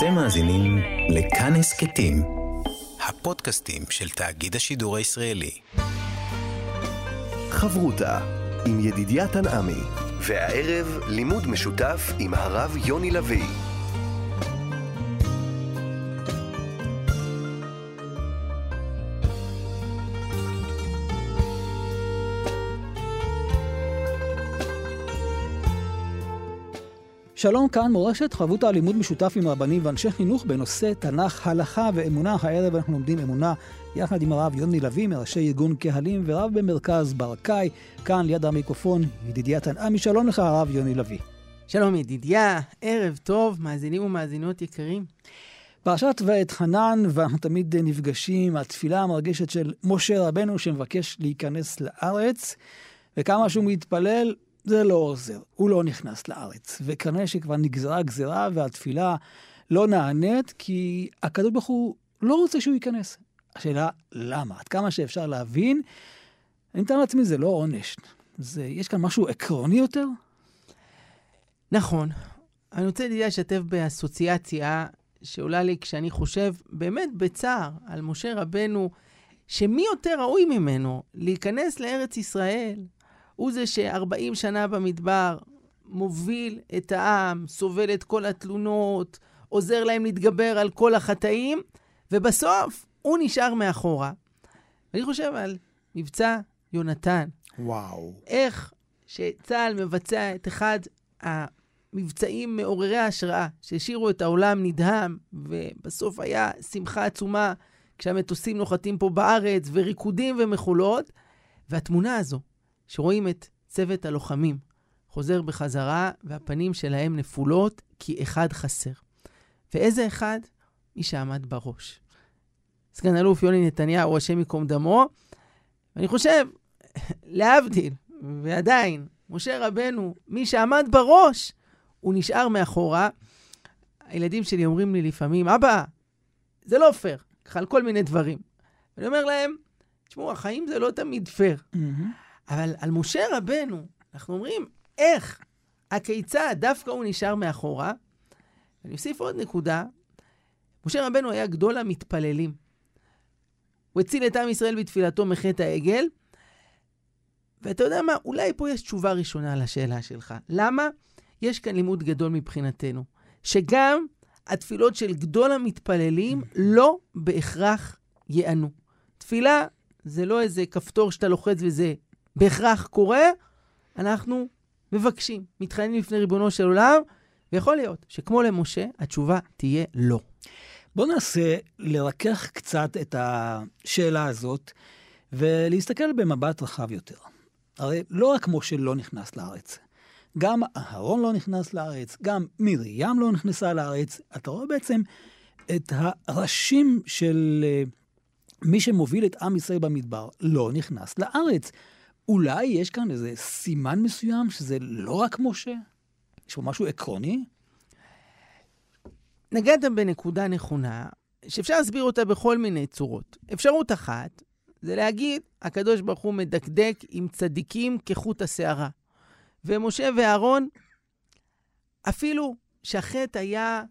אתם מאזינים לכאן הסכתים, הפודקאסטים של תאגיד השידור הישראלי. חברותה עם ידידיה תנעמי, והערב לימוד משותף עם הרב יוני לביא. שלום, כאן מורשת חבות הלימוד משותף עם רבנים ואנשי חינוך בנושא תנ"ך, הלכה ואמונה. הערב אנחנו לומדים אמונה יחד עם הרב יוני לביא, מראשי ארגון קהלים ורב במרכז ברקאי. כאן ליד המיקרופון, ידידיה תנעמי. שלום לך, הרב יוני לביא. שלום ידידיה, ערב טוב, מאזינים ומאזינות יקרים. פרשת ואת חנן, ואנחנו תמיד נפגשים, התפילה המרגשת של משה רבנו שמבקש להיכנס לארץ, וכמה שהוא מתפלל, זה לא עוזר, הוא לא נכנס לארץ. וכנראה שכבר נגזרה גזרה והתפילה לא נענית, כי הקדוש ברוך הוא לא רוצה שהוא ייכנס. השאלה, למה? עד כמה שאפשר להבין, אני מתאר לעצמי, זה לא עונש. זה, יש כאן משהו עקרוני יותר? נכון. אני רוצה לשתף באסוציאציה שעולה לי כשאני חושב באמת בצער על משה רבנו, שמי יותר ראוי ממנו להיכנס לארץ ישראל, הוא זה ש-40 שנה במדבר מוביל את העם, סובל את כל התלונות, עוזר להם להתגבר על כל החטאים, ובסוף הוא נשאר מאחורה. אני חושב על מבצע יונתן. וואו. איך שצה"ל מבצע את אחד המבצעים מעוררי ההשראה, שהשאירו את העולם נדהם, ובסוף היה שמחה עצומה כשהמטוסים נוחתים פה בארץ, וריקודים ומחולות, והתמונה הזו שרואים את צוות הלוחמים חוזר בחזרה, והפנים שלהם נפולות כי אחד חסר. ואיזה אחד? מי שעמד בראש. סגן אלוף יוני נתניהו, השם ייקום דמו, ואני חושב, להבדיל, ועדיין, משה רבנו, מי שעמד בראש, הוא נשאר מאחורה. הילדים שלי אומרים לי לפעמים, אבא, זה לא פייר, ככה על כל מיני דברים. אני אומר להם, תשמעו, החיים זה לא תמיד פייר. Mm-hmm. אבל על משה רבנו, אנחנו אומרים, איך, הכיצד, דווקא הוא נשאר מאחורה. אני אוסיף עוד נקודה, משה רבנו היה גדול המתפללים. הוא הציל את עם ישראל בתפילתו מחטא העגל, ואתה יודע מה, אולי פה יש תשובה ראשונה לשאלה שלך. למה? יש כאן לימוד גדול מבחינתנו, שגם התפילות של גדול המתפללים לא בהכרח ייענו. תפילה זה לא איזה כפתור שאתה לוחץ וזה בהכרח קורה, אנחנו מבקשים, מתחננים לפני ריבונו של עולם, ויכול להיות שכמו למשה, התשובה תהיה לא. בואו ננסה לרכך קצת את השאלה הזאת ולהסתכל במבט רחב יותר. הרי לא רק משה לא נכנס לארץ, גם אהרון לא נכנס לארץ, גם מרים לא נכנסה לארץ. אתה רואה בעצם את הראשים של אה, מי שמוביל את עם ישראל במדבר לא נכנס לארץ. אולי יש כאן איזה סימן מסוים שזה לא רק משה? יש פה משהו עקרוני? נגעת בנקודה נכונה, שאפשר להסביר אותה בכל מיני צורות. אפשרות אחת, זה להגיד, הקדוש ברוך הוא מדקדק עם צדיקים כחוט השערה. ומשה ואהרון, אפילו שהחטא היה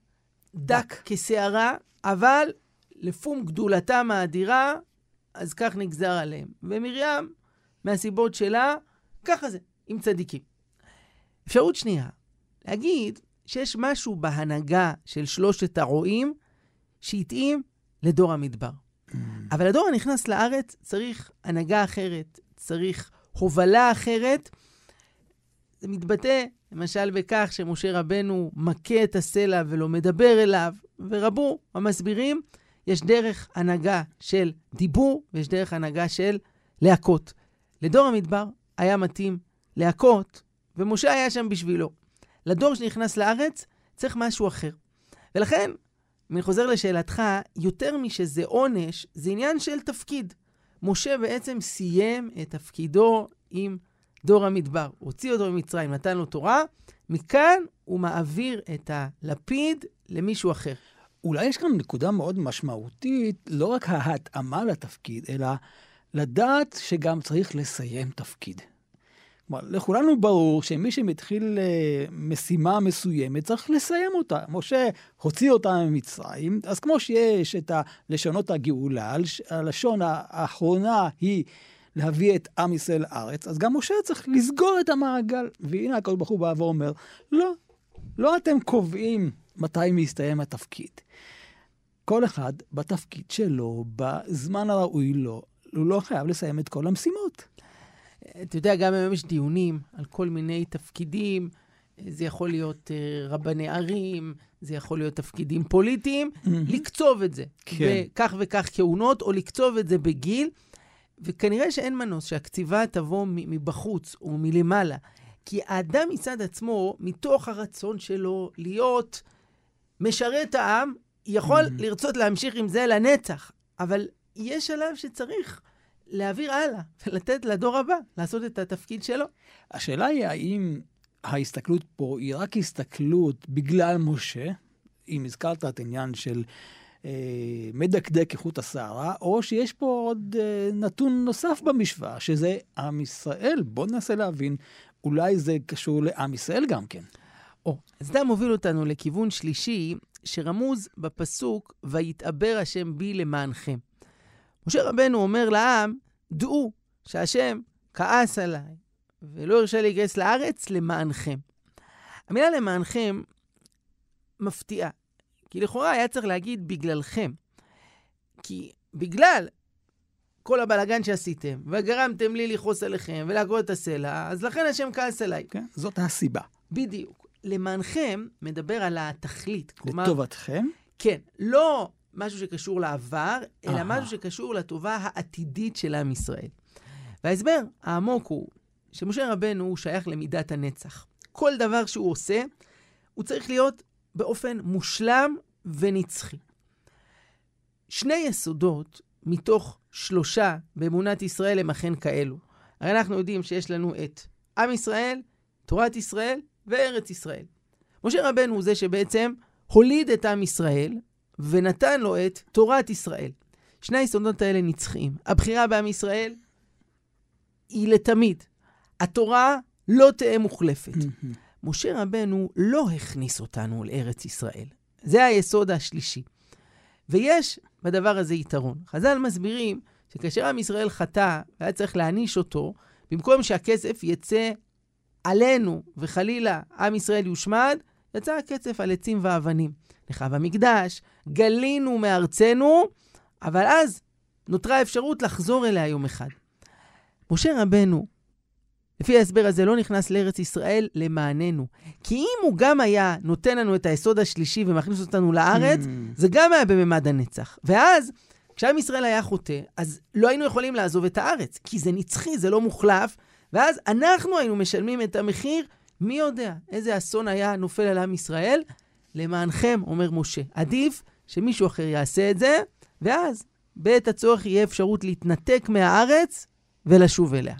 דק כשערה, אבל לפום גדולתם האדירה, אז כך נגזר עליהם. ומרים, מהסיבות שלה, ככה זה, עם צדיקים. אפשרות שנייה, להגיד שיש משהו בהנהגה של שלושת הרועים שהתאים לדור המדבר. Mm. אבל הדור הנכנס לארץ צריך הנהגה אחרת, צריך הובלה אחרת. זה מתבטא למשל בכך שמשה רבנו מכה את הסלע ולא מדבר אליו, ורבו המסבירים, יש דרך הנהגה של דיבור ויש דרך הנהגה של להכות. לדור המדבר היה מתאים להכות, ומשה היה שם בשבילו. לדור שנכנס לארץ צריך משהו אחר. ולכן, אני חוזר לשאלתך, יותר משזה עונש, זה עניין של תפקיד. משה בעצם סיים את תפקידו עם דור המדבר. הוציא אותו ממצרים, נתן לו תורה, מכאן הוא מעביר את הלפיד למישהו אחר. אולי יש כאן נקודה מאוד משמעותית, לא רק ההתאמה לתפקיד, אלא לדעת שגם צריך לסיים תפקיד. כלומר, לכולנו ברור שמי שמתחיל אה, משימה מסוימת צריך לסיים אותה. משה הוציא אותה ממצרים, אז כמו שיש את לשונות הגאולה, הלשון האחרונה היא להביא את עם ישראל לארץ, אז גם משה צריך לסגור את המעגל. והנה הקדוש ברוך הוא בא ואומר, לא, לא אתם קובעים מתי מסתיים התפקיד. כל אחד בתפקיד שלו, בזמן הראוי לו, הוא לא חייב לסיים את כל המשימות. אתה יודע, גם היום יש דיונים על כל מיני תפקידים. זה יכול להיות uh, רבני ערים, זה יכול להיות תפקידים פוליטיים, mm-hmm. לקצוב את זה. כן. בכך וכך כהונות, או לקצוב את זה בגיל. וכנראה שאין מנוס שהקציבה תבוא מבחוץ או מלמעלה. כי האדם מצד עצמו, מתוך הרצון שלו להיות משרת העם, יכול mm-hmm. לרצות להמשיך עם זה לנצח. אבל יש שלב שצריך להעביר הלאה ולתת לדור הבא לעשות את התפקיד שלו. השאלה היא האם ההסתכלות פה היא רק הסתכלות בגלל משה, אם הזכרת את העניין של אה, מדקדק איכות הסערה, או שיש פה עוד אה, נתון נוסף במשוואה, שזה עם ישראל. בואו ננסה להבין, אולי זה קשור לעם ישראל גם כן. או, אז זה מוביל אותנו לכיוון שלישי, שרמוז בפסוק, ויתעבר השם בי למענכם. משה רבנו אומר לעם, דעו שהשם כעס עליי ולא הרשה להיכנס לארץ למענכם. המילה למענכם מפתיעה, כי לכאורה היה צריך להגיד בגללכם. כי בגלל כל הבלגן שעשיתם, וגרמתם לי לכעוס עליכם ולהגות את הסלע, אז לכן השם כעס עליי. כן, זאת הסיבה. בדיוק. למענכם מדבר על התכלית. כלומר... לטובתכם? כן. לא משהו שקשור לעבר, אלא משהו שקשור לטובה העתידית של עם ישראל. וההסבר העמוק הוא שמשה רבנו הוא שייך למידת הנצח. כל דבר שהוא עושה, הוא צריך להיות באופן מושלם ונצחי. שני יסודות מתוך שלושה באמונת ישראל הם אכן כאלו. הרי אנחנו יודעים שיש לנו את עם ישראל, תורת ישראל וארץ ישראל. משה רבנו הוא זה שבעצם הוליד את עם ישראל, ונתן לו את תורת ישראל. שני היסודות האלה נצחיים. הבחירה בעם ישראל היא לתמיד. התורה לא תהא מוחלפת. משה רבנו לא הכניס אותנו לארץ ישראל. זה היסוד השלישי. ויש בדבר הזה יתרון. חז"ל מסבירים שכאשר עם ישראל חטא והיה צריך להעניש אותו, במקום שהכסף יצא עלינו וחלילה עם ישראל יושמד, יצא הכסף על עצים ואבנים. נחרב המקדש, גלינו מארצנו, אבל אז נותרה האפשרות לחזור אליה יום אחד. משה רבנו, לפי ההסבר הזה, לא נכנס לארץ ישראל למעננו. כי אם הוא גם היה נותן לנו את היסוד השלישי ומכניס אותנו לארץ, mm. זה גם היה בממד הנצח. ואז, כשעם ישראל היה חוטא, אז לא היינו יכולים לעזוב את הארץ, כי זה נצחי, זה לא מוחלף, ואז אנחנו היינו משלמים את המחיר, מי יודע איזה אסון היה נופל על עם ישראל, למענכם, אומר משה. עדיף שמישהו אחר יעשה את זה, ואז בעת הצורך יהיה אפשרות להתנתק מהארץ ולשוב אליה.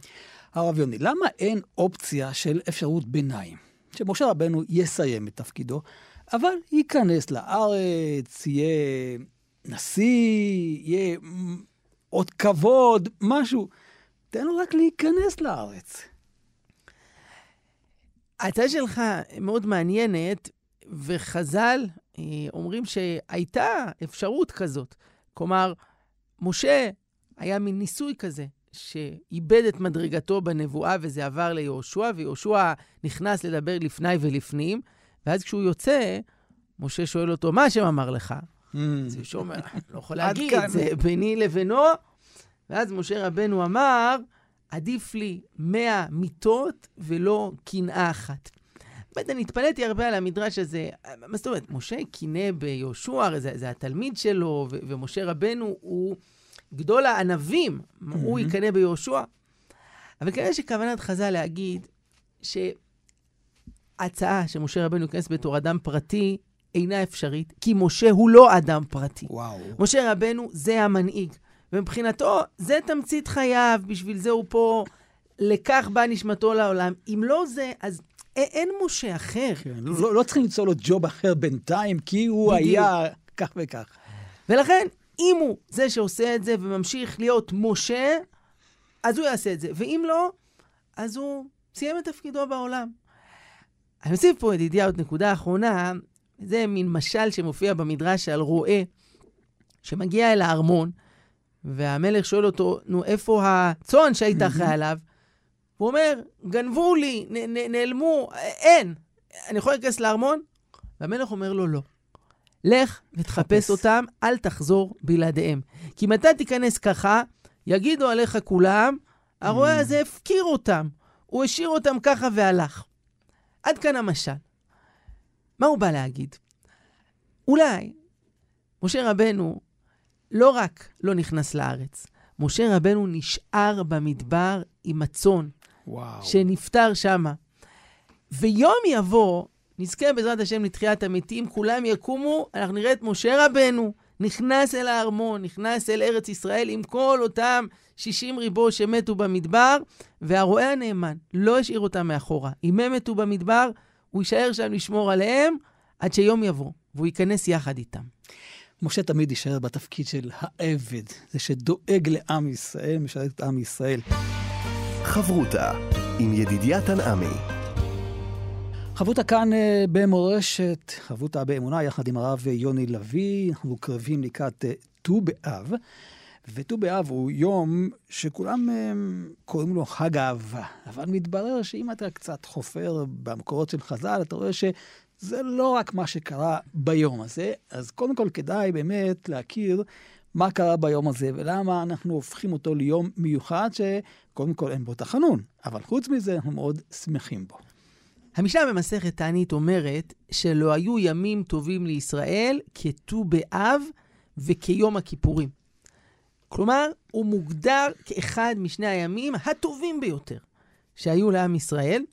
הרב יוני, למה אין אופציה של אפשרות ביניים? שמשה רבנו יסיים את תפקידו, אבל ייכנס לארץ, יהיה נשיא, יהיה עוד כבוד, משהו. תן לו רק להיכנס לארץ. ההצעה שלך מאוד מעניינת, וחז"ל אה, אומרים שהייתה אפשרות כזאת. כלומר, משה היה מין ניסוי כזה, שאיבד את מדרגתו בנבואה וזה עבר ליהושע, ויהושע נכנס לדבר לפני ולפנים, ואז כשהוא יוצא, משה שואל אותו, מה השם אמר לך? Mm. אז יהושע אומר, לא יכול להגיד, זה ביני לבינו. ואז משה רבנו אמר, עדיף לי מאה מיטות ולא קנאה אחת. באמת, אני התפלאתי הרבה על המדרש הזה. מה זאת אומרת, משה קינא ביהושע, זה, זה התלמיד שלו, ו- ומשה רבנו הוא גדול הענבים, mm-hmm. הוא יקנא ביהושע. אבל כנראה שכוונת חז"ל להגיד שההצעה שמשה רבנו ייכנס בתור אדם פרטי אינה אפשרית, כי משה הוא לא אדם פרטי. וואו. משה רבנו זה המנהיג. ומבחינתו, זה תמצית חייו, בשביל זה הוא פה, לכך בא נשמתו לעולם. אם לא זה, אז אין משה אחר. כן, לא, לא צריכים למצוא לו ג'וב אחר בינתיים, כי הוא בדיוק. היה כך וכך. ולכן, אם הוא זה שעושה את זה וממשיך להיות משה, אז הוא יעשה את זה. ואם לא, אז הוא סיים את תפקידו בעולם. אני אוסיף פה, ידידיה, עוד נקודה אחרונה, זה מין משל שמופיע במדרש על רועה שמגיע אל הארמון, והמלך שואל אותו, נו, איפה הצאן שהיית אחראי עליו? הוא אומר, גנבו לי, נ- נ- נעלמו, אין. אני יכול להיכנס לארמון? והמלך אומר לו, לא. לך ותחפש חפש. אותם, אל תחזור בלעדיהם. כי אם אתה תיכנס ככה, יגידו עליך כולם, הרועה הזה הפקיר אותם. הוא השאיר אותם ככה והלך. עד כאן המשל. מה הוא בא להגיד? אולי משה רבנו לא רק לא נכנס לארץ, משה רבנו נשאר במדבר עם הצאן וואו. שנפטר שמה. ויום יבוא, נזכה בעזרת השם לתחיית המתים, כולם יקומו, אנחנו נראה את משה רבנו נכנס אל הארמון, נכנס אל ארץ ישראל עם כל אותם 60 ריבו שמתו במדבר, והרועה הנאמן לא השאיר אותם מאחורה. אם הם מתו במדבר, הוא יישאר שם לשמור עליהם עד שיום יבוא, והוא ייכנס יחד איתם. משה תמיד יישאר בתפקיד של העבד, זה שדואג לעם ישראל, משרת את עם ישראל. חברותה עם ידידיה תנעמי. חברותה כאן אה, במורשת, חברותה באמונה, יחד עם הרב יוני לביא, אנחנו קרבים לקראת אה, ט"ו באב, וט"ו באב הוא יום שכולם אה, קוראים לו חג האהבה, אבל מתברר שאם אתה קצת חופר במקורות של חז"ל, אתה רואה שזה לא רק מה שקרה ביום הזה, אז קודם כל כדאי באמת להכיר מה קרה ביום הזה ולמה אנחנו הופכים אותו ליום מיוחד, שקודם כל אין בו תחנון, אבל חוץ מזה אנחנו מאוד שמחים בו. המשנה במסכת תענית אומרת שלא היו ימים טובים לישראל כט"ו באב וכיום הכיפורים. כלומר, הוא מוגדר כאחד משני הימים הטובים ביותר שהיו לעם ישראל.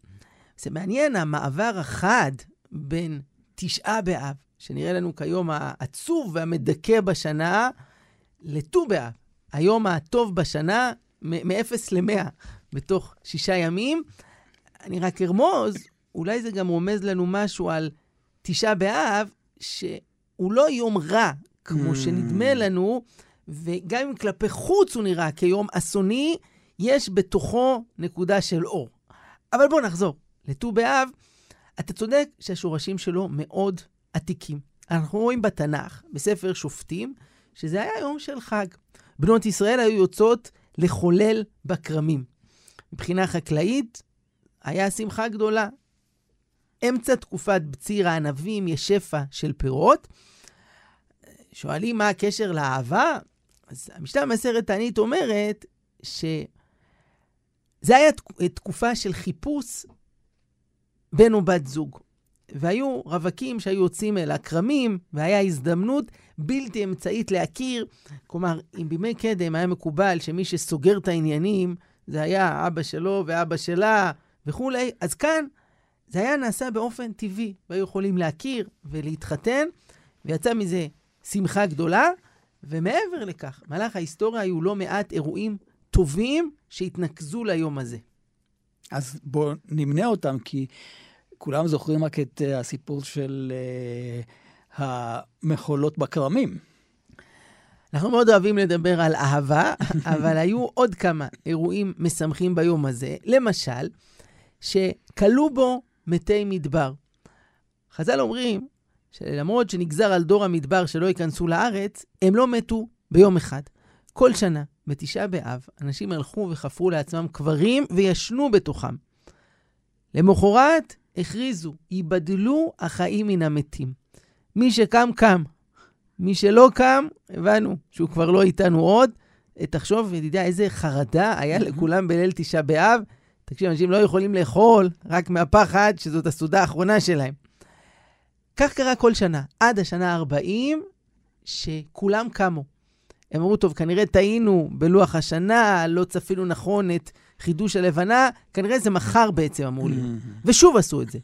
זה מעניין, המעבר החד בין תשעה באב, שנראה לנו כיום העצוב והמדכא בשנה, לט"ו באב, היום הטוב בשנה, מ-0 ל-100 בתוך שישה ימים. אני רק ארמוז, אולי זה גם רומז לנו משהו על תשעה באב, שהוא לא יום רע, כמו Mm. שנדמה לנו, וגם אם כלפי חוץ הוא נראה כיום אסוני, יש בתוכו נקודה של אור. אבל בואו נחזור. לט"ו באב, אתה צודק שהשורשים שלו מאוד עתיקים. אנחנו רואים בתנ"ך, בספר שופטים, שזה היה יום של חג. בנות ישראל היו יוצאות לחולל בכרמים. מבחינה חקלאית, היה שמחה גדולה. אמצע תקופת בציר הענבים יש שפע של פירות. שואלים מה הקשר לאהבה? אז המשנה במסכת תענית אומרת שזה היה תק- תקופה של חיפוש בן או בת זוג. והיו רווקים שהיו יוצאים אל הכרמים, והיה הזדמנות בלתי אמצעית להכיר. כלומר, אם בימי קדם היה מקובל שמי שסוגר את העניינים זה היה אבא שלו ואבא שלה וכולי, אז כאן זה היה נעשה באופן טבעי, והיו יכולים להכיר ולהתחתן, ויצא מזה שמחה גדולה. ומעבר לכך, במהלך ההיסטוריה היו לא מעט אירועים טובים שהתנקזו ליום הזה. אז בואו נמנה אותם, כי כולם זוכרים רק את uh, הסיפור של uh, המחולות בכרמים. אנחנו מאוד אוהבים לדבר על אהבה, אבל היו עוד כמה אירועים משמחים ביום הזה. למשל, שכלו בו מתי מדבר. חז"ל אומרים שלמרות שנגזר על דור המדבר שלא ייכנסו לארץ, הם לא מתו ביום אחד. כל שנה, בתשעה באב, אנשים הלכו וחפרו לעצמם קברים וישנו בתוכם. למחרת הכריזו, ייבדלו החיים מן המתים. מי שקם, קם. מי שלא קם, הבנו שהוא כבר לא איתנו עוד. תחשוב, ידידיה, איזה חרדה היה לכולם בליל תשעה באב. תקשיב, אנשים לא יכולים לאכול רק מהפחד שזאת הסעודה האחרונה שלהם. כך קרה כל שנה, עד השנה ה-40, שכולם קמו. הם אמרו, טוב, כנראה טעינו בלוח השנה, לא צפינו נכון את חידוש הלבנה, כנראה זה מחר בעצם אמור להיות. ושוב עשו את זה.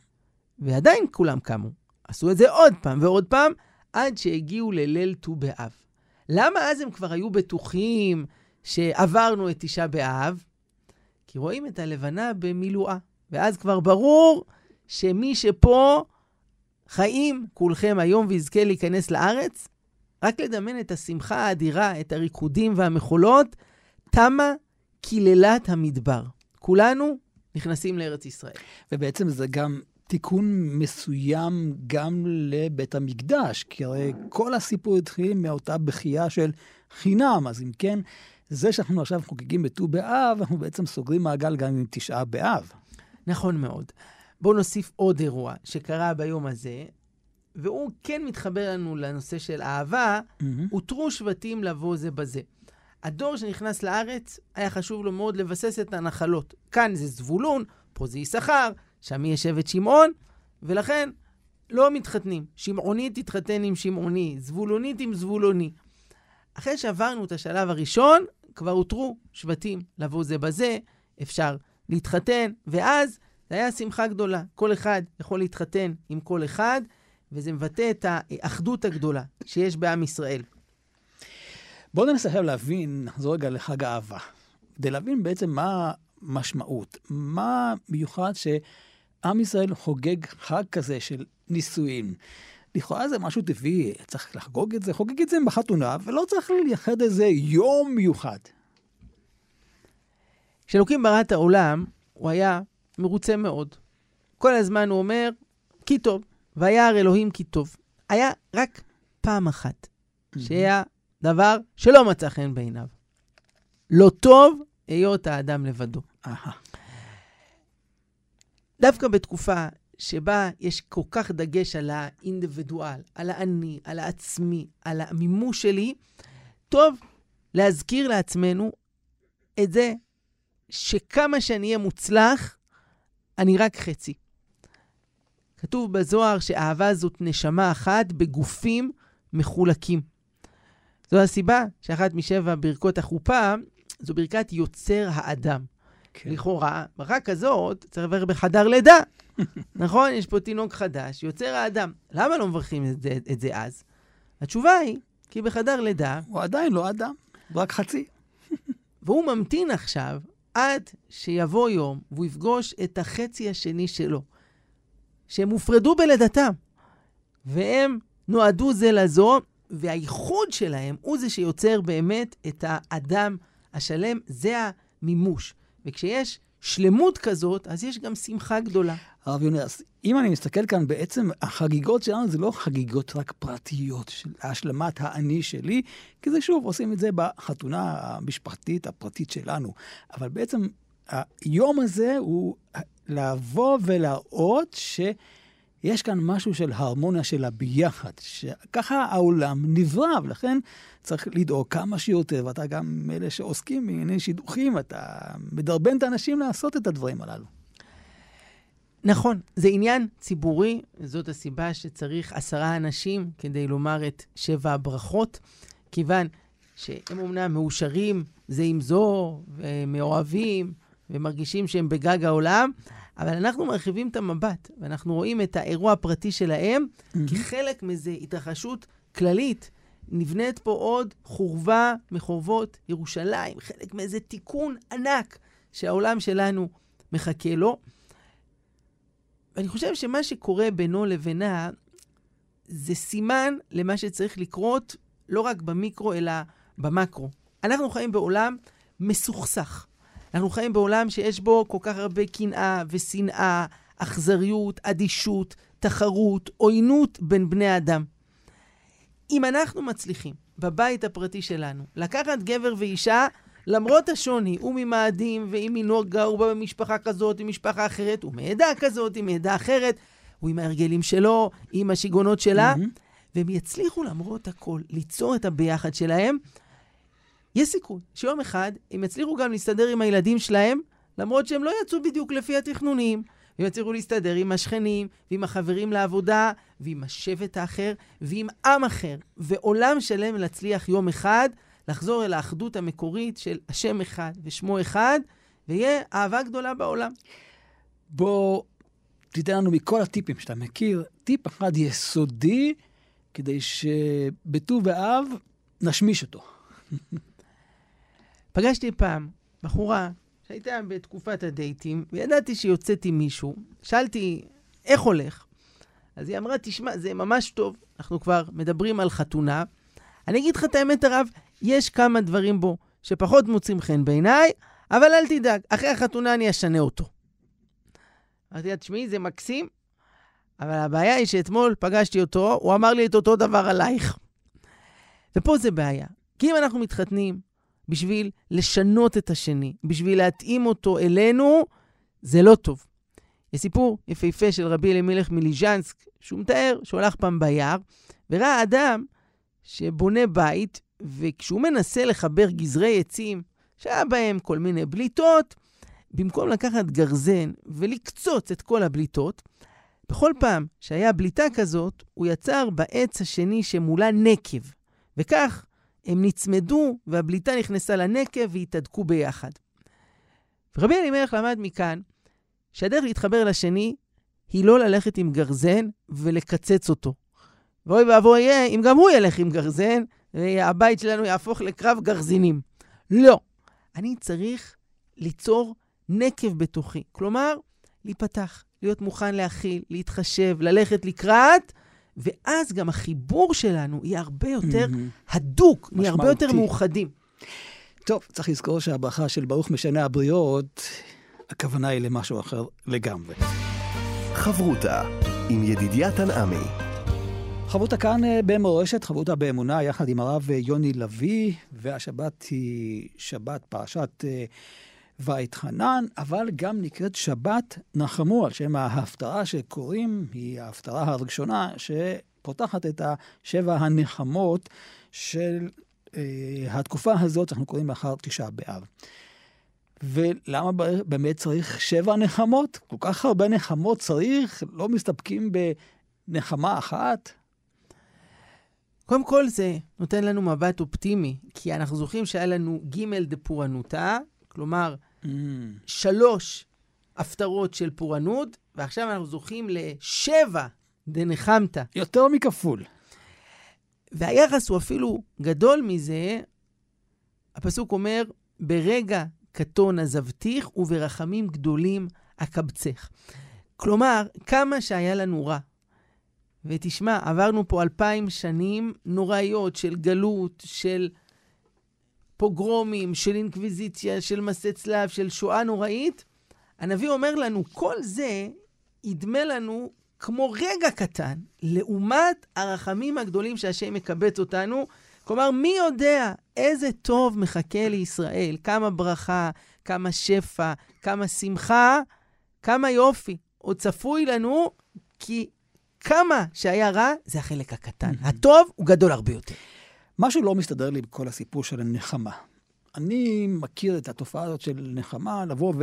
ועדיין כולם קמו. עשו את זה עוד פעם ועוד פעם, עד שהגיעו לליל ט"ו באב. למה אז הם כבר היו בטוחים שעברנו את תשעה באב? כי רואים את הלבנה במילואה. ואז כבר ברור שמי שפה חיים כולכם היום ויזכה להיכנס לארץ, רק לדמיין את השמחה האדירה, את הריקודים והמחולות, תמה קללת המדבר. כולנו נכנסים לארץ ישראל. ובעצם זה גם תיקון מסוים גם לבית המקדש, כי הרי כל הסיפור התחיל מאותה בכייה של חינם, אז אם כן, זה שאנחנו עכשיו חוגגים בט"ו באב, אנחנו בעצם סוגרים מעגל גם עם תשעה באב. נכון מאוד. בואו נוסיף עוד אירוע שקרה ביום הזה, והוא כן מתחבר לנו לנושא של אהבה, הותרו שבטים לבוא זה בזה. הדור שנכנס לארץ, היה חשוב לו מאוד לבסס את הנחלות. כאן זה זבולון, פה זה יששכר, שם יהיה שבט שמעון, ולכן לא מתחתנים. שמעוני תתחתן עם שמעוני, זבולונית עם זבולוני. אחרי שעברנו את השלב הראשון, כבר הותרו שבטים לבוא זה בזה, אפשר להתחתן, ואז זה היה שמחה גדולה. כל אחד יכול להתחתן עם כל אחד, וזה מבטא את האחדות הגדולה שיש בעם ישראל. בואו ננסה עכשיו להבין, נחזור רגע לחג האהבה. כדי להבין בעצם מה המשמעות, מה מיוחד שעם ישראל חוגג חג כזה של נישואים. לכאורה זה משהו טבעי, צריך לחגוג את זה, חוגג את זה בחתונה, ולא צריך לייחד איזה יום מיוחד. כשאלוקים ברא את העולם, הוא היה מרוצה מאוד. כל הזמן הוא אומר, כי טוב, וירא אלוהים כי טוב. היה רק פעם אחת, שהיה דבר שלא מצא חן בעיניו. לא טוב היות האדם לבדו. דווקא בתקופה שבה יש כל כך דגש על האינדיבידואל, על האני, על העצמי, על המימוש שלי, טוב להזכיר לעצמנו את זה שכמה שאני אהיה מוצלח, אני רק חצי. כתוב בזוהר שאהבה זאת נשמה אחת בגופים מחולקים. זו הסיבה שאחת משבע ברכות החופה זו ברכת יוצר האדם. כן. לכאורה, ברכה כזאת צריך לברך בחדר לידה. נכון? יש פה תינוק חדש, יוצר האדם. למה לא מברכים את זה, את זה אז? התשובה היא, כי בחדר לידה... הוא עדיין לא אדם, רק חצי. והוא ממתין עכשיו עד שיבוא יום והוא יפגוש את החצי השני שלו, שהם הופרדו בלידתם, והם נועדו זה לזו, והייחוד שלהם הוא זה שיוצר באמת את האדם השלם, זה המימוש. וכשיש שלמות כזאת, אז יש גם שמחה גדולה. הרב יונס, אם אני מסתכל כאן, בעצם החגיגות שלנו זה לא חגיגות רק פרטיות של השלמת האני שלי, כי זה שוב, עושים את זה בחתונה המשפחתית הפרטית שלנו. אבל בעצם היום הזה הוא לבוא ולהראות שיש כאן משהו של הרמוניה של הביחד, שככה העולם נברא, ולכן צריך לדאוג כמה שיותר, ואתה גם מאלה שעוסקים בענייני שידוכים, אתה מדרבן את האנשים לעשות את הדברים הללו. נכון, זה עניין ציבורי, זאת הסיבה שצריך עשרה אנשים כדי לומר את שבע הברכות, כיוון שהם אומנם מאושרים זה עם זו, ומאוהבים, ומרגישים שהם בגג העולם, אבל אנחנו מרחיבים את המבט, ואנחנו רואים את האירוע הפרטי שלהם mm-hmm. כחלק מאיזו התרחשות כללית. נבנית פה עוד חורבה מחורבות ירושלים, חלק מאיזה תיקון ענק שהעולם שלנו מחכה לו. ואני חושב שמה שקורה בינו לבינה זה סימן למה שצריך לקרות לא רק במיקרו, אלא במקרו. אנחנו חיים בעולם מסוכסך. אנחנו חיים בעולם שיש בו כל כך הרבה קנאה ושנאה, אכזריות, אדישות, תחרות, עוינות בין בני אדם. אם אנחנו מצליחים בבית הפרטי שלנו לקחת גבר ואישה, למרות השוני, הוא ממאדים, ואם מנוגה, הוא בא במשפחה כזאת, עם משפחה אחרת, הוא מעדה כזאת, עם מעדה אחרת, הוא עם ההרגלים שלו, עם השיגעונות שלה, mm-hmm. והם יצליחו למרות הכל ליצור את הביחד שלהם, יש סיכוי שיום אחד הם יצליחו גם להסתדר עם הילדים שלהם, למרות שהם לא יצאו בדיוק לפי התכנונים. הם יצליחו להסתדר עם השכנים, ועם החברים לעבודה, ועם השבט האחר, ועם עם אחר. ועולם שלם להצליח יום אחד לחזור אל האחדות המקורית של השם אחד ושמו אחד, ויהיה אהבה גדולה בעולם. בוא תיתן לנו מכל הטיפים שאתה מכיר, טיפ אחד יסודי, כדי שבט"ו באב נשמיש אותו. פגשתי פעם בחורה שהייתה בתקופת הדייטים, וידעתי שיוצאת עם מישהו. שאלתי, איך הולך? אז היא אמרה, תשמע, זה ממש טוב, אנחנו כבר מדברים על חתונה. אני אגיד לך את האמת, הרב, יש כמה דברים בו שפחות מוצאים חן בעיניי, אבל אל תדאג, אחרי החתונה אני אשנה אותו. אמרתי לה, תשמעי, זה מקסים, אבל הבעיה היא שאתמול פגשתי אותו, הוא אמר לי את אותו דבר עלייך. ופה זה בעיה. כי אם אנחנו מתחתנים בשביל לשנות את השני, בשביל להתאים אותו אלינו, זה לא טוב. יש סיפור יפהפה של רבי אלימלך מליז'נסק, שהוא מתאר שהוא הלך פעם ביער, וראה אדם שבונה בית, וכשהוא מנסה לחבר גזרי עצים, שהיה בהם כל מיני בליטות, במקום לקחת גרזן ולקצוץ את כל הבליטות, בכל פעם שהיה בליטה כזאת, הוא יצר בעץ השני שמולה נקב. וכך הם נצמדו, והבליטה נכנסה לנקב והתהדקו ביחד. ורבי אלימלך למד מכאן שהדרך להתחבר לשני היא לא ללכת עם גרזן ולקצץ אותו. ואוי ואבוי יהיה אם גם הוא ילך עם גרזן, והבית שלנו יהפוך לקרב גרזינים. לא. אני צריך ליצור נקב בתוכי. כלומר, להיפתח, להיות מוכן להכיל, להתחשב, ללכת לקראת, ואז גם החיבור שלנו יהיה הרבה יותר הדוק, נהיה הרבה יותר מאוחדים. טוב, צריך לזכור שהברכה של ברוך משנה הבריות, הכוונה היא למשהו אחר לגמרי. חברותה עם ידידיה תנעמי. חברותה כאן אה, במורשת, חברותה באמונה, יחד עם הרב אה, יוני לביא, והשבת היא שבת פרשת אה, ואתחנן, אבל גם נקראת שבת נחמו, על שם ההפטרה שקוראים, היא ההפטרה הראשונה שפותחת את השבע הנחמות של אה, התקופה הזאת, אנחנו קוראים לאחר תשעה באב. ולמה באמת צריך שבע נחמות? כל כך הרבה נחמות צריך, לא מסתפקים בנחמה אחת? קודם כל זה נותן לנו מבט אופטימי, כי אנחנו זוכרים שהיה לנו ג' דפורענותה, כלומר, mm. שלוש הפטרות של פורענות, ועכשיו אנחנו זוכים לשבע דנחמתא. יותר מכפול. והיחס הוא אפילו גדול מזה. הפסוק אומר, ברגע קטון עזבתיך וברחמים גדולים אקבצך. כלומר, כמה שהיה לנו רע. ותשמע, עברנו פה אלפיים שנים נוראיות של גלות, של פוגרומים, של אינקוויזיציה, של מסי צלב, של שואה נוראית. הנביא אומר לנו, כל זה ידמה לנו כמו רגע קטן, לעומת הרחמים הגדולים שהשם מקבץ אותנו. כלומר, מי יודע איזה טוב מחכה לישראל, כמה ברכה, כמה שפע, כמה שמחה, כמה יופי. עוד צפוי לנו, כי כמה שהיה רע, זה החלק הקטן. הטוב הוא גדול הרבה יותר. משהו לא מסתדר לי בכל הסיפור של הנחמה. אני מכיר את התופעה הזאת של נחמה, לבוא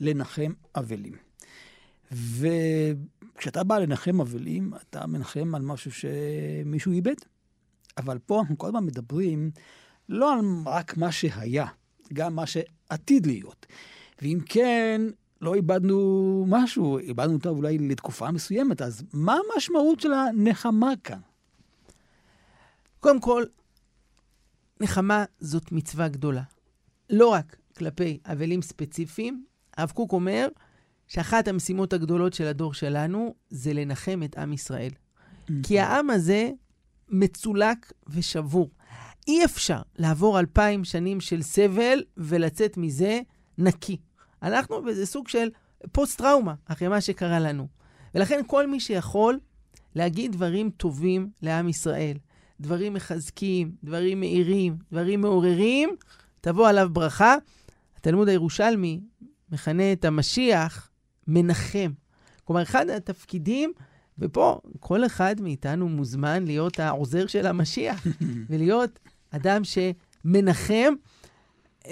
ולנחם אבלים. וכשאתה בא לנחם אבלים, אתה מנחם על משהו שמישהו איבד. אבל פה אנחנו כל הזמן מדברים לא על רק מה שהיה, גם מה שעתיד להיות. ואם כן, לא איבדנו משהו, איבדנו אותו אולי לתקופה מסוימת, אז מה המשמעות של הנחמה כאן? קודם כל, נחמה זאת מצווה גדולה. לא רק כלפי אבלים ספציפיים, הרב קוק אומר שאחת המשימות הגדולות של הדור שלנו זה לנחם את עם ישראל. Mm-hmm. כי העם הזה מצולק ושבור. אי אפשר לעבור אלפיים שנים של סבל ולצאת מזה נקי. אנחנו באיזה סוג של פוסט-טראומה אחרי מה שקרה לנו. ולכן כל מי שיכול להגיד דברים טובים לעם ישראל, דברים מחזקים, דברים מאירים, דברים מעוררים, תבוא עליו ברכה. התלמוד הירושלמי מכנה את המשיח מנחם. כלומר, אחד התפקידים, ופה כל אחד מאיתנו מוזמן להיות העוזר של המשיח, ולהיות אדם שמנחם,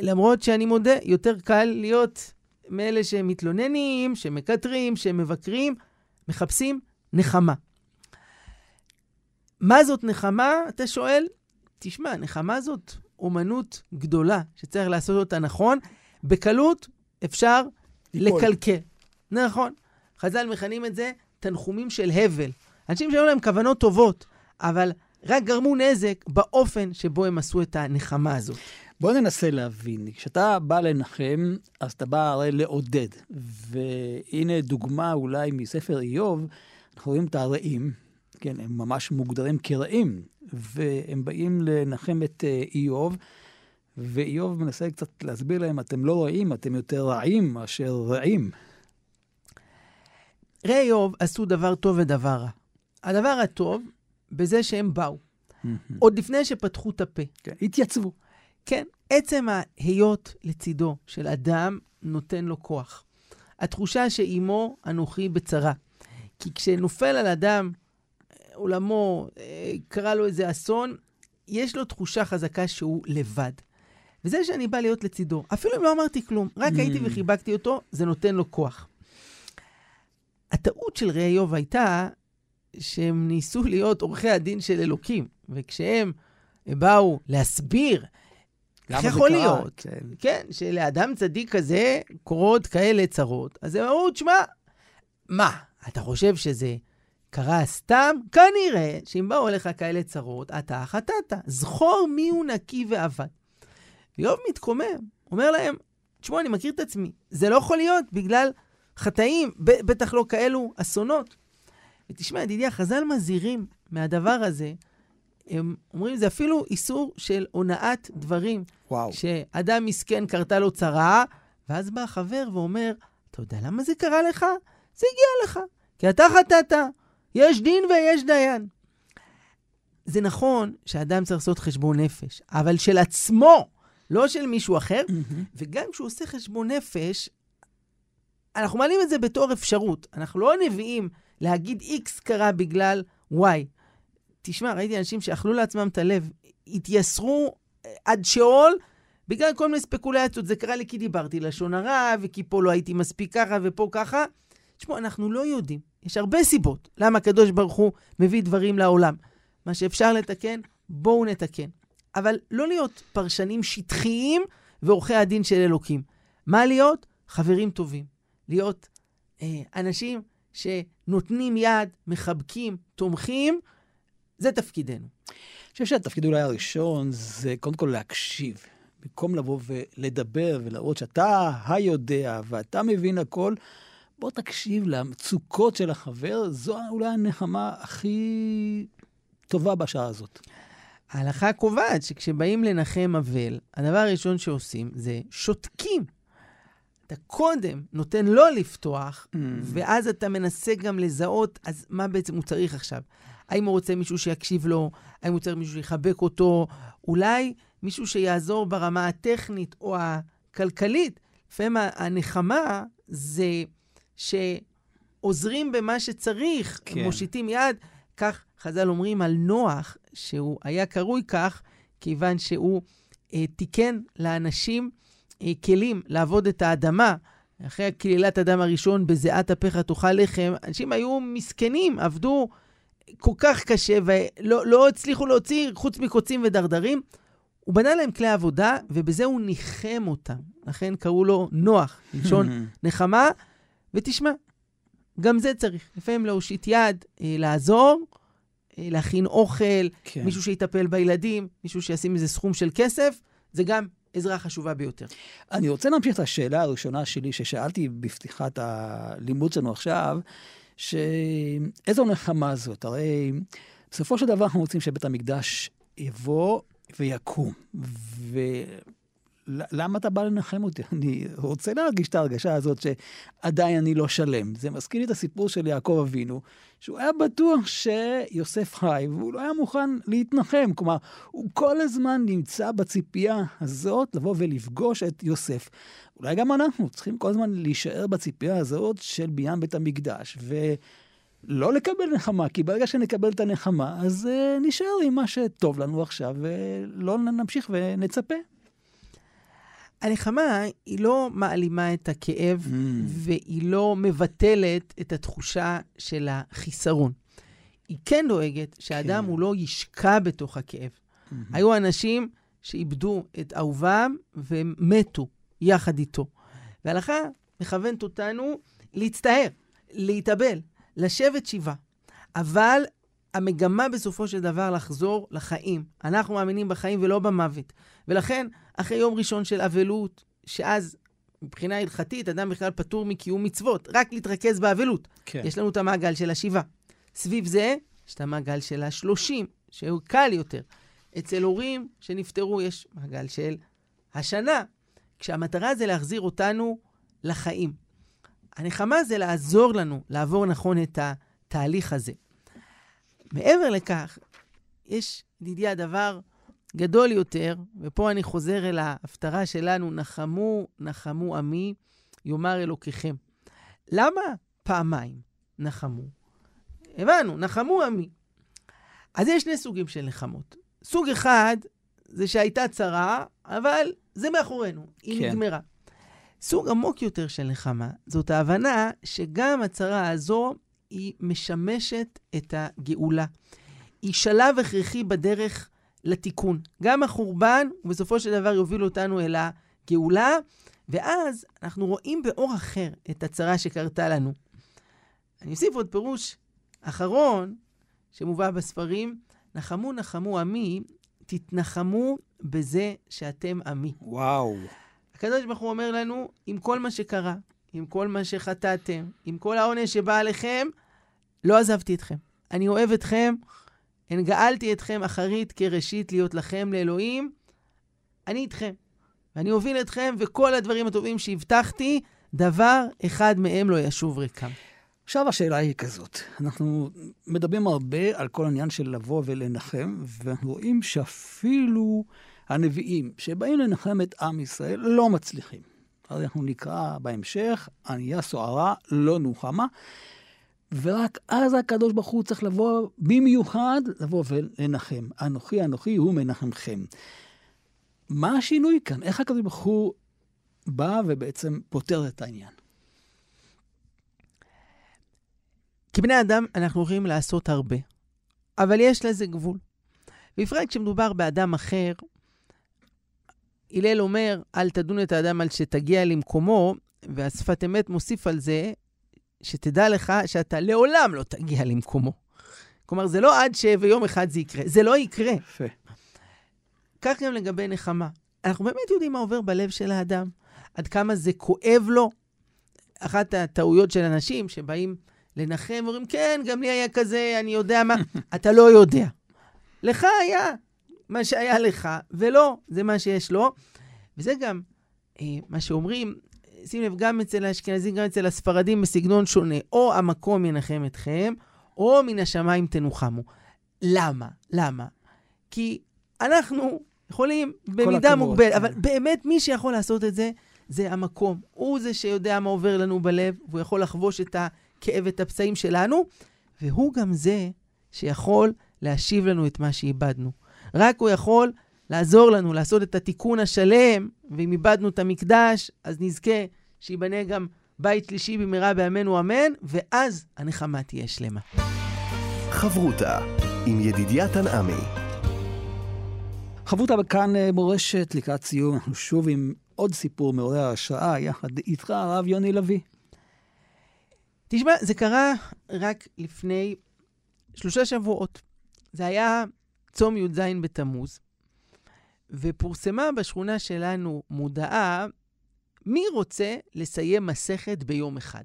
למרות שאני מודה, יותר קל להיות מאלה שמתלוננים, שמקטרים, שמבקרים, מחפשים נחמה. מה זאת נחמה, אתה שואל? תשמע, נחמה זאת אומנות גדולה שצריך לעשות אותה נכון. בקלות אפשר ליפול. לקלקל. נכון. חז"ל מכנים את זה תנחומים של הבל. אנשים שהיו להם כוונות טובות, אבל רק גרמו נזק באופן שבו הם עשו את הנחמה הזאת. בוא ננסה להבין. כשאתה בא לנחם, אז אתה בא הרי לעודד. והנה דוגמה אולי מספר איוב, אנחנו רואים את הרעים, כן, הם ממש מוגדרים כרעים, והם באים לנחם את אה, איוב, ואיוב מנסה קצת להסביר להם, אתם לא רעים, אתם יותר רעים מאשר רעים. רעי איוב עשו דבר טוב ודבר רע. הדבר הטוב, בזה שהם באו. עוד לפני שפתחו את הפה. כן, התייצבו. כן, עצם ההיות לצידו של אדם נותן לו כוח. התחושה שעימו אנוכי בצרה. כי כשנופל על אדם, עולמו, אה, קרה לו איזה אסון, יש לו תחושה חזקה שהוא לבד. וזה שאני בא להיות לצידו, אפילו אם לא אמרתי כלום, רק הייתי Mm. וחיבקתי אותו, זה נותן לו כוח. הטעות של רעי איוב הייתה שהם ניסו להיות עורכי הדין של אלוקים, וכשהם באו להסביר איך יכול קרה? להיות? כן. כן, שלאדם צדיק כזה קורות כאלה צרות, אז הם אמרו, תשמע, מה, אתה חושב שזה קרה סתם? כנראה שאם באו אליך כאלה צרות, אתה חטאת. זכור מי הוא נקי ועבד. ואיוב מתקומם, אומר להם, תשמעו, אני מכיר את עצמי, זה לא יכול להיות בגלל חטאים, בטח לא כאלו אסונות. ותשמע, ידידי, החז"ל מזהירים מהדבר הזה, הם אומרים, זה אפילו איסור של הונאת דברים. וואו. שאדם מסכן קרתה לו צרה, ואז בא החבר ואומר, אתה יודע למה זה קרה לך? זה הגיע לך, כי אתה חטאת, יש דין ויש דיין. זה נכון שאדם צריך לעשות חשבון נפש, אבל של עצמו, לא של מישהו אחר, מהמם. וגם כשהוא עושה חשבון נפש, אנחנו מעלים את זה בתור אפשרות. אנחנו לא נביאים להגיד X קרה בגלל Y. תשמע, ראיתי אנשים שאכלו לעצמם את הלב, התייסרו אה, עד שאול בגלל כל מיני ספקולציות. זה קרה לי כי דיברתי לשון הרע, וכי פה לא הייתי מספיק ככה ופה ככה. תשמעו, אנחנו לא יודעים. יש הרבה סיבות למה הקדוש ברוך הוא מביא דברים לעולם. מה שאפשר לתקן, בואו נתקן. אבל לא להיות פרשנים שטחיים ועורכי הדין של אלוקים. מה להיות? חברים טובים. להיות אה, אנשים שנותנים יד, מחבקים, תומכים, זה תפקידנו. אני חושב שהתפקיד אולי הראשון זה קודם כל להקשיב. במקום לבוא ולדבר ולהראות שאתה היודע ואתה מבין הכל, בוא תקשיב למצוקות של החבר, זו אולי הנחמה הכי טובה בשעה הזאת. ההלכה קובעת שכשבאים לנחם אבל, הדבר הראשון שעושים זה שותקים. אתה קודם נותן לו לפתוח, Mm. ואז אתה מנסה גם לזהות, אז מה בעצם הוא צריך עכשיו? האם הוא רוצה מישהו שיקשיב לו? האם הוא צריך מישהו שיחבק אותו? אולי מישהו שיעזור ברמה הטכנית או הכלכלית. לפעמים הנחמה זה שעוזרים במה שצריך, כן. מושיטים יד. כך חז"ל אומרים על נוח, שהוא היה קרוי כך, כיוון שהוא אה, תיקן לאנשים אה, כלים לעבוד את האדמה. אחרי קללת אדם הראשון, בזיעת אפיך תאכל לחם, אנשים היו מסכנים, עבדו כל כך קשה ולא לא הצליחו להוציא חוץ מקוצים ודרדרים. הוא בנה להם כלי עבודה, ובזה הוא ניחם אותם. לכן קראו לו נוח, מלשון נחמה. ותשמע, גם זה צריך. לפעמים להושיט יד, אה, לעזור, אה, להכין אוכל, כן. מישהו שיטפל בילדים, מישהו שישים איזה סכום של כסף, זה גם עזרה חשובה ביותר. אני רוצה להמשיך את השאלה הראשונה שלי ששאלתי בפתיחת הלימוד שלנו עכשיו, שאיזו נחמה זאת? הרי בסופו של דבר אנחנו רוצים שבית המקדש יבוא ויקום. ולמה אתה בא לנחם אותי? אני רוצה להרגיש את ההרגשה הזאת שעדיין אני לא שלם. זה מזכיר לי את הסיפור של יעקב אבינו, שהוא היה בטוח שיוסף חי, והוא לא היה מוכן להתנחם. כלומר, הוא כל הזמן נמצא בציפייה הזאת לבוא ולפגוש את יוסף. אולי גם אנחנו צריכים כל הזמן להישאר בציפייה הזאת של בניין בית המקדש, ולא לקבל נחמה, כי ברגע שנקבל את הנחמה, אז uh, נשאר עם מה שטוב לנו עכשיו, ולא נמשיך ונצפה. הנחמה היא לא מעלימה את הכאב, Mm. והיא לא מבטלת את התחושה של החיסרון. היא כן דואגת שהאדם כן. הוא לא ישקע בתוך הכאב. היו אנשים שאיבדו את אהובם והם מתו יחד איתו. וההלכה מכוונת אותנו להצטער, להתאבל, לשבת שבעה. אבל המגמה בסופו של דבר לחזור לחיים. אנחנו מאמינים בחיים ולא במוות. ולכן, אחרי יום ראשון של אבלות, שאז מבחינה הלכתית אדם בכלל פטור מקיום מצוות, רק להתרכז באבלות. כן. יש לנו את המעגל של השבעה. סביב זה, יש את המעגל של השלושים, שהוא קל יותר. אצל הורים שנפטרו יש מעגל של השנה, כשהמטרה זה להחזיר אותנו לחיים. הנחמה זה לעזור לנו לעבור נכון את התהליך הזה. מעבר לכך, יש, ידידי, הדבר גדול יותר, ופה אני חוזר אל ההפטרה שלנו, נחמו, נחמו עמי, יאמר אלוקיכם. למה פעמיים נחמו? הבנו, נחמו עמי. אז יש שני סוגים של נחמות. סוג אחד זה שהייתה צרה, אבל זה מאחורינו, היא כן. נגמרה. סוג עמוק יותר של נחמה, זאת ההבנה שגם הצרה הזו היא משמשת את הגאולה. היא שלב הכרחי בדרך לתיקון. גם החורבן, בסופו של דבר יוביל אותנו אל הגאולה, ואז אנחנו רואים באור אחר את הצרה שקרתה לנו. אני אוסיף עוד פירוש אחרון, שמובא בספרים, נחמו נחמו עמי, תתנחמו בזה שאתם עמי. וואו. הקדוש ברוך הוא אומר לנו, עם כל מה שקרה, עם כל מה שחטאתם, עם כל העונש שבא עליכם, לא עזבתי אתכם. אני אוהב אתכם, הן גאלתי אתכם אחרית כראשית להיות לכם לאלוהים, אני איתכם. ואני אוביל אתכם, וכל הדברים הטובים שהבטחתי, דבר אחד מהם לא ישוב ריקם. עכשיו השאלה היא כזאת, אנחנו מדברים הרבה על כל העניין של לבוא ולנחם, ואנחנו רואים שאפילו הנביאים שבאים לנחם את עם ישראל לא מצליחים. אז אנחנו נקרא בהמשך, ענייה סוערה לא נוחמה, ורק אז הקדוש ברוך הוא צריך לבוא במיוחד, לבוא ולנחם. אנוכי אנוכי הוא מנחמכם. מה השינוי כאן? איך הקדוש ברוך הוא בא ובעצם פותר את העניין? כבני אדם אנחנו יכולים לעשות הרבה, אבל יש לזה גבול. בפרט כשמדובר באדם אחר, הלל אומר, אל תדון את האדם על שתגיע למקומו, והשפת אמת מוסיף על זה, שתדע לך שאתה לעולם לא תגיע למקומו. כלומר, זה לא עד ש... ויום אחד זה יקרה. זה לא יקרה. יפה. כך גם לגבי נחמה. אנחנו באמת יודעים מה עובר בלב של האדם, עד כמה זה כואב לו. אחת הטעויות של אנשים שבאים לנחם ואומרים, כן, גם לי היה כזה, אני יודע מה. אתה לא יודע. לך היה מה שהיה לך, ולא, זה מה שיש לו. וזה גם אה, מה שאומרים, שים לב, גם אצל האשכנזים, גם אצל הספרדים בסגנון שונה. או המקום ינחם אתכם, או מן השמיים תנוחמו. למה? למה? כי אנחנו יכולים במידה מוגבלת, אבל באמת מי שיכול לעשות את זה, זה המקום. הוא זה שיודע מה עובר לנו בלב, והוא יכול לחבוש את הכאב ואת הפצעים שלנו, והוא גם זה שיכול להשיב לנו את מה שאיבדנו. רק הוא יכול לעזור לנו לעשות את התיקון השלם, ואם איבדנו את המקדש, אז נזכה שייבנה גם בית שלישי במהרה בימינו אמן, ואז הנחמה תהיה שלמה. חברותה עם ידידיה תנעמי. חברותה בכאן אה, מורשת לקראת סיום, אנחנו שוב עם עוד סיפור מעורר השראה, יחד איתך, הרב יוני לביא. תשמע, זה קרה רק לפני שלושה שבועות. זה היה צום י"ז בתמוז, ופורסמה בשכונה שלנו מודעה, מי רוצה לסיים מסכת ביום אחד?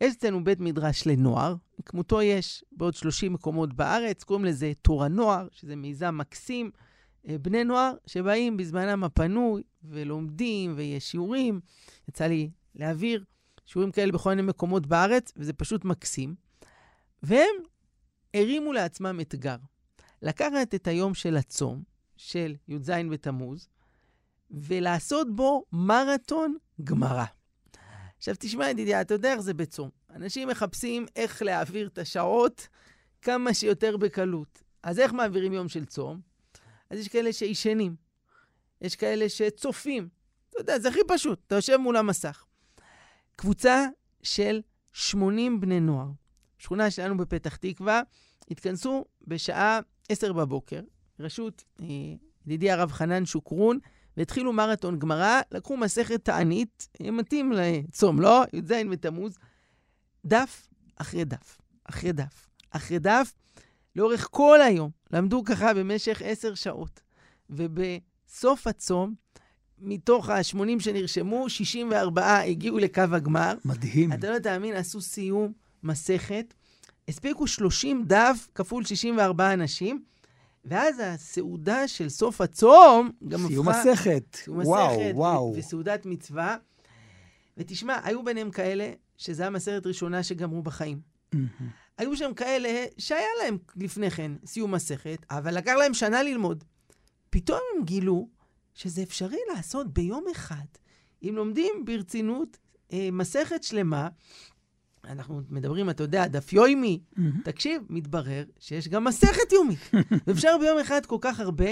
יש אצלנו בית מדרש לנוער, כמותו יש בעוד 30 מקומות בארץ, קוראים לזה תורה נוער, שזה מיזם מקסים. אה, בני נוער שבאים בזמנם הפנוי ולומדים ויש שיעורים. יצא לי להעביר שיעורים כאלה בכל מיני מקומות בארץ, וזה פשוט מקסים. והם הרימו לעצמם אתגר. לקחת את היום של הצום, של י"ז בתמוז, ולעשות בו מרתון גמרא. עכשיו תשמע, ידידיה, אתה יודע איך זה בצום. אנשים מחפשים איך להעביר את השעות כמה שיותר בקלות. אז איך מעבירים יום של צום? אז יש כאלה שישנים, יש כאלה שצופים. אתה יודע, זה הכי פשוט, אתה יושב מול המסך. קבוצה של 80 בני נוער, שכונה שלנו בפתח תקווה, התכנסו בשעה 10 בבוקר, רשות אה, ידידי הרב חנן שוקרון, והתחילו מרתון גמרא, לקחו מסכת תענית, אה, מתאים לצום, לא? י"ז בתמוז, דף אחרי דף, אחרי דף, אחרי דף, לאורך כל היום. למדו ככה במשך עשר שעות. ובסוף הצום, מתוך ה-80 שנרשמו, 64 הגיעו לקו הגמר. מדהים. אתה לא תאמין, עשו סיום מסכת. הספיקו 30 דף כפול 64 אנשים, ואז הסעודה של סוף הצום גם סיום הפכה... מסכת. סיום מסכת. וואו. וסעודת מצווה. ותשמע, היו ביניהם כאלה שזו המסכת ראשונה שגמרו בחיים. היו שם כאלה שהיה להם לפני כן סיום מסכת, אבל לקח להם שנה ללמוד. פתאום הם גילו שזה אפשרי לעשות ביום אחד. אם לומדים ברצינות אה, מסכת שלמה, אנחנו מדברים, אתה יודע, דף יומי, תקשיב, מתברר שיש גם מסכת יומית. ואפשר ביום אחד כל כך הרבה,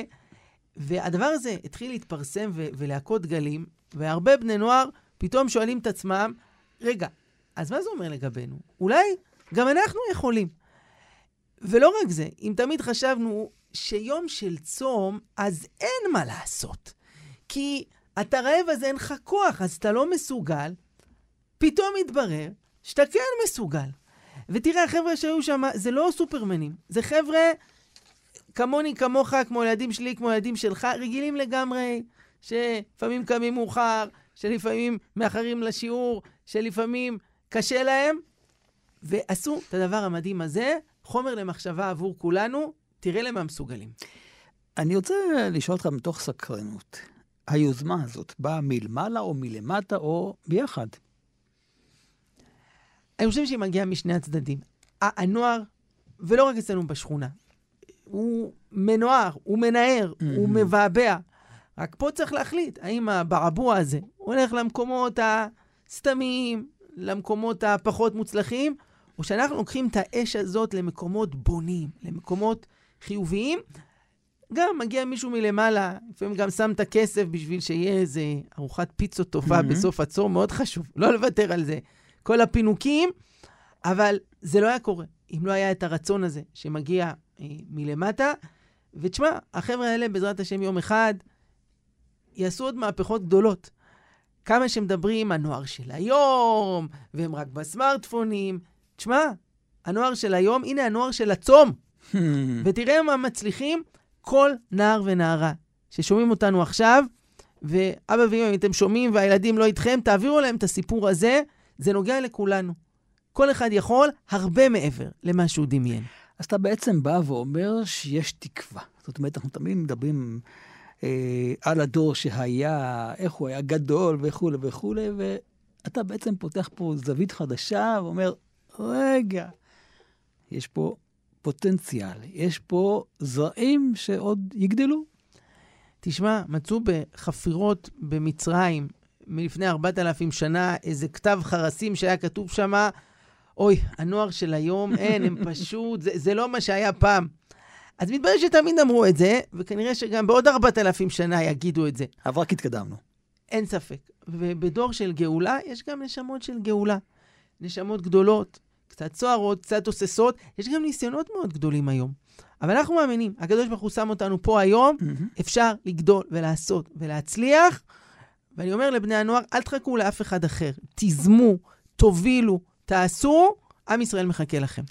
והדבר הזה התחיל להתפרסם ו- ולהכות גלים, והרבה בני נוער פתאום שואלים את עצמם, רגע, אז מה זה אומר לגבינו? אולי גם אנחנו יכולים. ולא רק זה, אם תמיד חשבנו שיום של צום, אז אין מה לעשות. כי אתה רעב אז אין לך כוח, אז אתה לא מסוגל, פתאום מתברר שאתה כן מסוגל. ותראה, החבר'ה שהיו שם, זה לא סופרמנים, זה חבר'ה כמוני, כמוך, כמו הילדים שלי, כמו הילדים שלך, רגילים לגמרי, שלפעמים קמים מאוחר, שלפעמים מאחרים לשיעור, שלפעמים קשה להם, ועשו את הדבר המדהים הזה, חומר למחשבה עבור כולנו, תראה למה מסוגלים. אני רוצה לשאול אותך מתוך סקרנות, היוזמה הזאת באה מלמעלה או מלמטה או ביחד? אני חושב שהיא מגיעה משני הצדדים. הנוער, ולא רק אצלנו בשכונה, הוא מנוער, הוא מנער, mm-hmm. הוא מבעבע. רק פה צריך להחליט, האם הבעבוע הזה הולך למקומות הסתמיים, למקומות הפחות מוצלחים, או שאנחנו לוקחים את האש הזאת למקומות בונים, למקומות חיוביים. גם מגיע מישהו מלמעלה, לפעמים גם שם את הכסף בשביל שיהיה איזה ארוחת פיצות טובה mm-hmm. בסוף הצום, מאוד חשוב, לא לוותר על זה. כל הפינוקים, אבל זה לא היה קורה אם לא היה את הרצון הזה שמגיע אה, מלמטה. ותשמע, החבר'ה האלה, בעזרת השם, יום אחד יעשו עוד מהפכות גדולות. כמה שמדברים, הנוער של היום, והם רק בסמארטפונים. תשמע, הנוער של היום, הנה הנוער של הצום. ותראה מה מצליחים כל נער ונערה ששומעים אותנו עכשיו, ואבא ואמא, אם אתם שומעים והילדים לא איתכם, תעבירו להם את הסיפור הזה, זה נוגע לכולנו. כל אחד יכול הרבה מעבר למה שהוא דמיין. אז אתה בעצם בא ואומר שיש תקווה. זאת אומרת, אנחנו תמיד מדברים אה, על הדור שהיה, איך הוא היה גדול וכולי וכולי, ואתה בעצם פותח פה זווית חדשה ואומר, רגע, יש פה פוטנציאל, יש פה זרעים שעוד יגדלו. תשמע, מצאו בחפירות במצרים מלפני 4,000 שנה איזה כתב חרסים שהיה כתוב שם, אוי, הנוער של היום, אין, הם פשוט, זה, זה לא מה שהיה פעם. אז מתברר שתמיד אמרו את זה, וכנראה שגם בעוד 4,000 שנה יגידו את זה. אבל רק התקדמנו. אין ספק. ובדור של גאולה, יש גם נשמות של גאולה. נשמות גדולות, קצת סוערות, קצת תוססות, יש גם ניסיונות מאוד גדולים היום. אבל אנחנו מאמינים, הקדוש ברוך הוא שם אותנו פה היום, mm-hmm. אפשר לגדול ולעשות ולהצליח. ואני אומר לבני הנוער, אל תחכו לאף אחד אחר. תיזמו, תובילו, תעשו, עם ישראל מחכה לכם.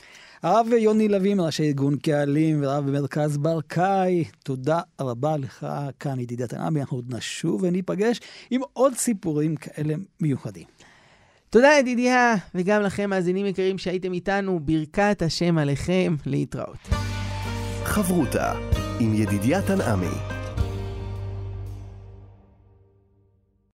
הרב יוני לוי, מראשי ארגון קהלים ורב במרכז ברקאי, תודה רבה לך כאן, ידידת הנעמי. אנחנו עוד נשוב וניפגש עם עוד סיפורים כאלה מיוחדים. תודה ידידיה, וגם לכם, מאזינים יקרים שהייתם איתנו, ברכת השם עליכם, להתראות. חברותה עם ידידיה תנעמי